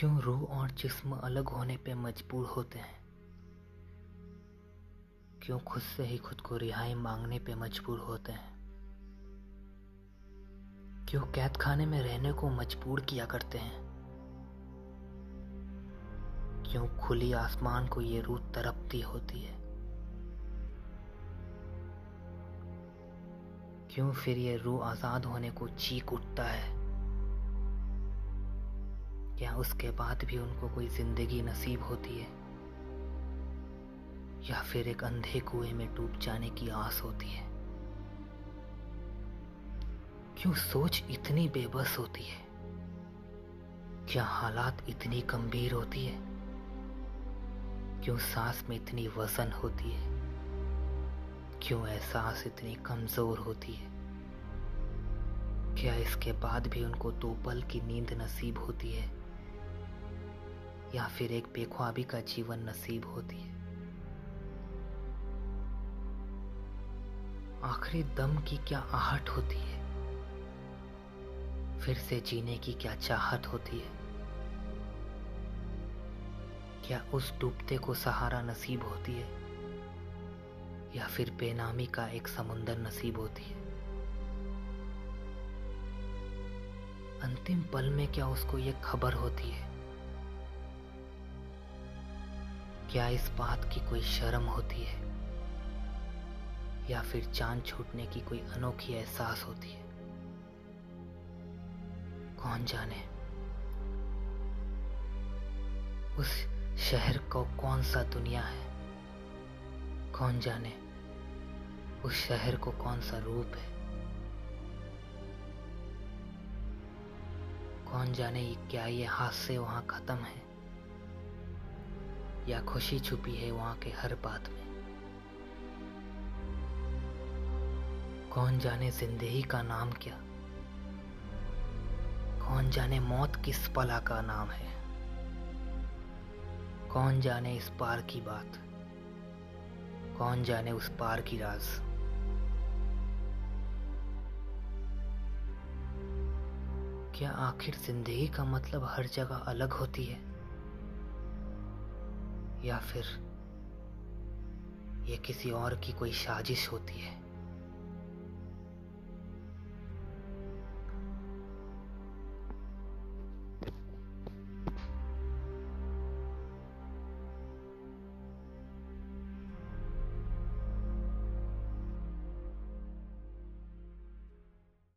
क्यों रूह और जिस्म अलग होने पे मजबूर होते हैं? क्यों खुद से ही खुद को रिहाई मांगने पे मजबूर होते हैं? क्यों कैद खाने में रहने को मजबूर किया करते हैं? क्यों खुली आसमान को ये रूह तरपती होती है? क्यों फिर ये रूह आज़ाद होने को चीख उठता है? क्या उसके बाद भी उनको कोई ज़िंदगी नसीब होती है? या फिर एक अंधे कुएँ में डूब जाने की आस होती है? क्यों सोच इतनी बेबस होती है? क्या हालात इतनी गंभीर होती है? क्यों सांस में इतनी वज़न होती है? क्यों एहसास इतनी कमज़ोर होती है? क्या इसके बाद भी उनको दो पल की नींद नसीब होती है? या फिर एक बेख्वाबी का जीवन नसीब होती है। आखिरी दम की क्या आहट होती है? फिर से जीने की क्या चाहत होती है? क्या उस डूबते को सहारा नसीब होती है? या फिर बेनामी का एक समुंदर नसीब होती है? अंतिम पल में क्या उसको ये खबर होती है? क्या इस बात की कोई शर्म होती है? या फिर जान छूटने की कोई अनोखी एहसास होती है? कौन जाने? उस शहर को कौन सा दुनिया है? कौन जाने? उस शहर को कौन सा रूप है? कौन जाने ये क्या ये हादसे वहाँ खत्म है? या खुशी छुपी है वहाँ के हर बात में। कौन जाने ज़िंदगी का नाम क्या? कौन जाने मौत किस पला का नाम है? कौन जाने इस पार की बात? कौन जाने उस पार की राज? क्या आखिर ज़िंदगी का मतलब हर जगह अलग होती है? या फिर ये किसी और की कोई साजिश होती है?